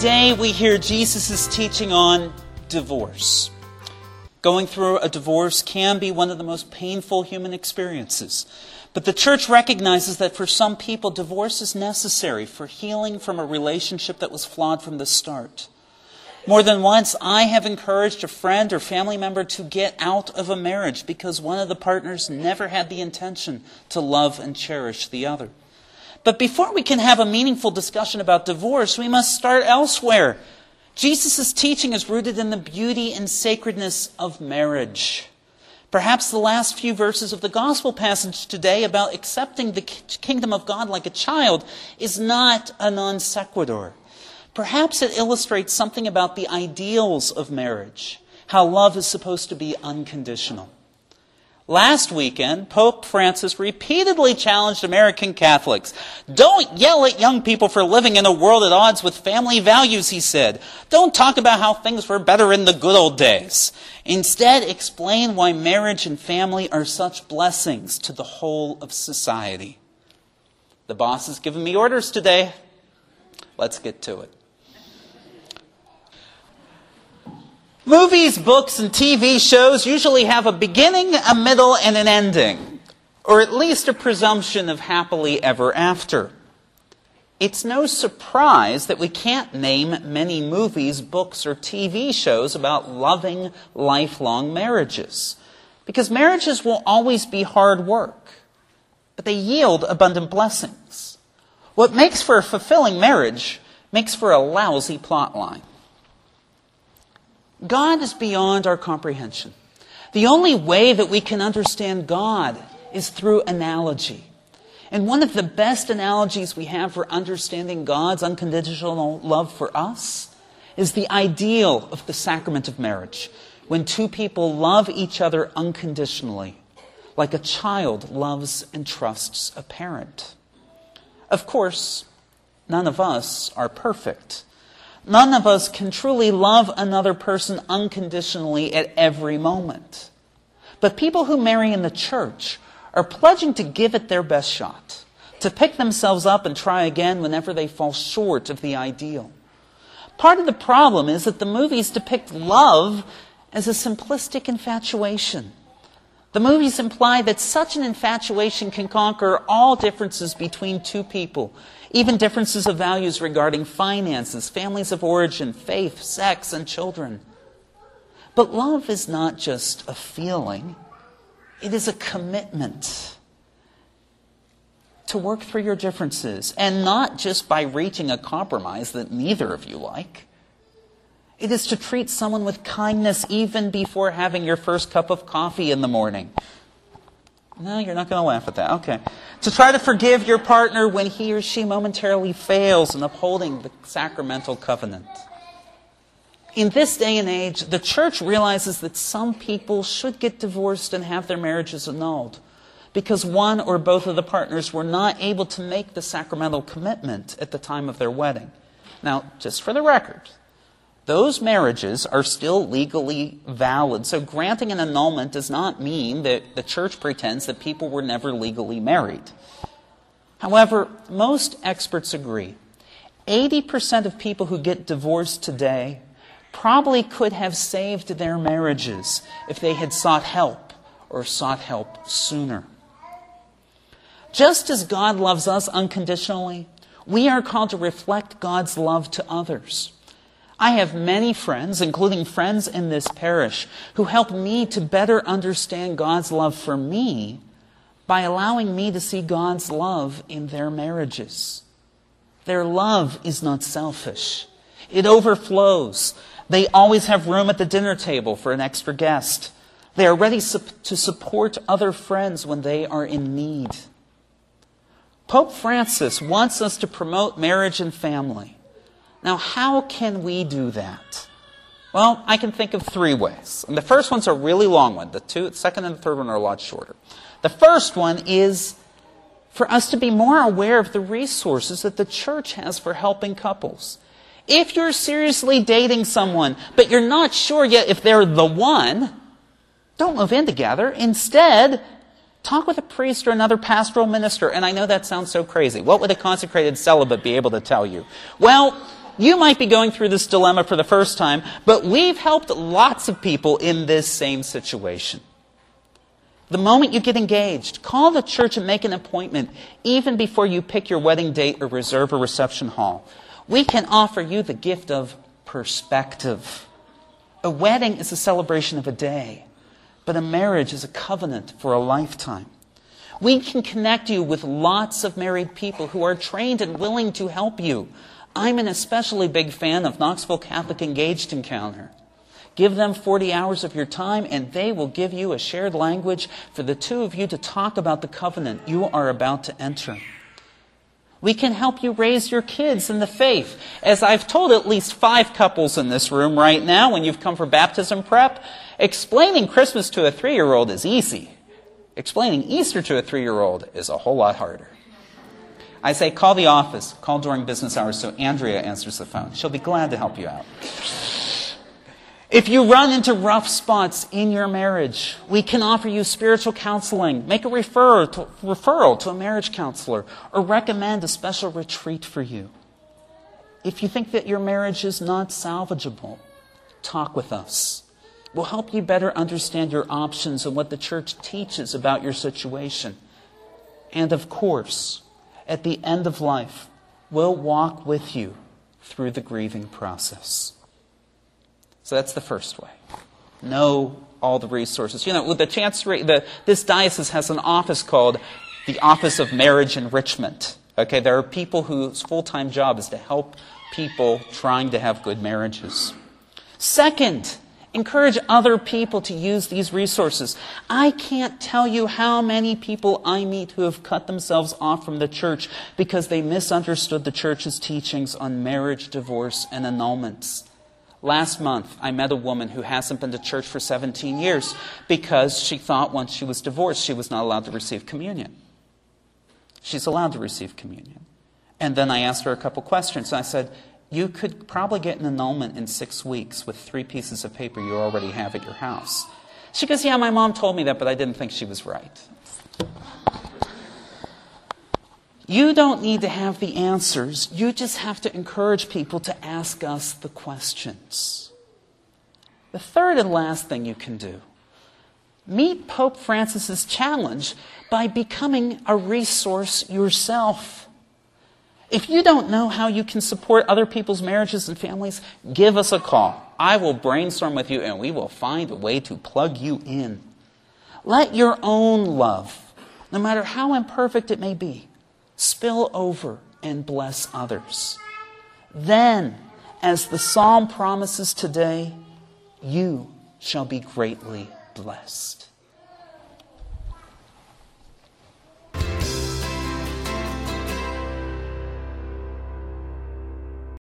Today we hear Jesus' teaching on divorce. Going through a divorce can be one of the most painful human experiences. But the church recognizes that for some people, divorce is necessary for healing from a relationship that was flawed from the start. More than once, I have encouraged a friend or family member to get out of a marriage because one of the partners never had the intention to love and cherish the other. But before we can have a meaningful discussion about divorce, we must start elsewhere. Jesus' teaching is rooted in the beauty and sacredness of marriage. Perhaps the last few verses of the gospel passage today about accepting the kingdom of God like a child is not a non sequitur. Perhaps it illustrates something about the ideals of marriage, how love is supposed to be unconditional. Last weekend, Pope Francis repeatedly challenged American Catholics. Don't yell at young people for living in a world at odds with family values, he said. Don't talk about how things were better in the good old days. Instead, explain why marriage and family are such blessings to the whole of society. The boss has given me orders today. Let's get to it. Movies, books, and TV shows usually have a beginning, a middle, and an ending, or at least a presumption of happily ever after. It's no surprise that we can't name many movies, books, or TV shows about loving, lifelong marriages. Because marriages will always be hard work, but they yield abundant blessings. What makes for a fulfilling marriage makes for a lousy plotline. God is beyond our comprehension. The only way that we can understand God is through analogy. And one of the best analogies we have for understanding God's unconditional love for us is the ideal of the sacrament of marriage, when two people love each other unconditionally, like a child loves and trusts a parent. Of course, none of us are perfect. None of us can truly love another person unconditionally at every moment. But people who marry in the church are pledging to give it their best shot, to pick themselves up and try again whenever they fall short of the ideal. Part of the problem is that the movies depict love as a simplistic infatuation. The movies imply that such an infatuation can conquer all differences between two people, even differences of values regarding finances, families of origin, faith, sex, and children. But love is not just a feeling, it is a commitment to work through your differences, and not just by reaching a compromise that neither of you like. It is to treat someone with kindness even before having your first cup of coffee in the morning. No, you're not going to laugh at that. Okay. To try to forgive your partner when he or she momentarily fails in upholding the sacramental covenant. In this day and age, the church realizes that some people should get divorced and have their marriages annulled because one or both of the partners were not able to make the sacramental commitment at the time of their wedding. Now, just for the record, those marriages are still legally valid. So granting an annulment does not mean that the church pretends that people were never legally married. However, most experts agree 80% of people who get divorced today probably could have saved their marriages if they had sought help or sought help sooner. Just as God loves us unconditionally, we are called to reflect God's love to others. I have many friends, including friends in this parish, who help me to better understand God's love for me by allowing me to see God's love in their marriages. Their love is not selfish. It overflows. They always have room at the dinner table for an extra guest. They are ready to support other friends when they are in need. Pope Francis wants us to promote marriage and family. Now, how can we do that? Well, I can think of three ways. And the first one's a really long one. The two, second and the third one are a lot shorter. The first one is for us to be more aware of the resources that the church has for helping couples. If you're seriously dating someone, but you're not sure yet if they're the one, don't move in together. Instead, talk with a priest or another pastoral minister. And I know that sounds so crazy. What would a consecrated celibate be able to tell you? Well, You might be going through this dilemma for the first time, but we've helped lots of people in this same situation. The moment you get engaged, call the church and make an appointment, even before you pick your wedding date or reserve a reception hall. We can offer you the gift of perspective. A wedding is a celebration of a day, but a marriage is a covenant for a lifetime. We can connect you with lots of married people who are trained and willing to help you. I'm an especially big fan of Knoxville Catholic Engaged Encounter. Give them 40 hours of your time, and they will give you a shared language for the two of you to talk about the covenant you are about to enter. We can help you raise your kids in the faith. As I've told at least five couples in this room right now when you've come for baptism prep, explaining Christmas to a three year old is easy. Explaining Easter to a three year old is a whole lot harder. I say, call the office, call during business hours so Andrea answers the phone. She'll be glad to help you out. If you run into rough spots in your marriage, we can offer you spiritual counseling, make a referral to, referral to a marriage counselor, or recommend a special retreat for you. If you think that your marriage is not salvageable, talk with us. We'll help you better understand your options and what the church teaches about your situation. And of course, at the end of life, we'll walk with you through the grieving process. So that's the first way. Know all the resources. You know, with the chancery, the, this diocese has an office called the Office of Marriage Enrichment. Okay, there are people whose full time job is to help people trying to have good marriages. Second, encourage other people to use these resources. I can't tell you how many people I meet who have cut themselves off from the church because they misunderstood the church's teachings on marriage, divorce, and annulments. Last month, I met a woman who hasn't been to church for 17 years because she thought once she was divorced, she was not allowed to receive communion. She's allowed to receive communion. And then I asked her a couple questions. I said, You could probably get an annulment in six weeks with three pieces of paper you already have at your house. She goes, Yeah, my mom told me that, but I didn't think she was right. You don't need to have the answers. You just have to encourage people to ask us the questions. The third and last thing you can do meet Pope Francis's challenge by becoming a resource yourself. If you don't know how you can support other people's marriages and families, give us a call. I will brainstorm with you and we will find a way to plug you in. Let your own love, no matter how imperfect it may be, spill over and bless others. Then, as the psalm promises today, you shall be greatly blessed.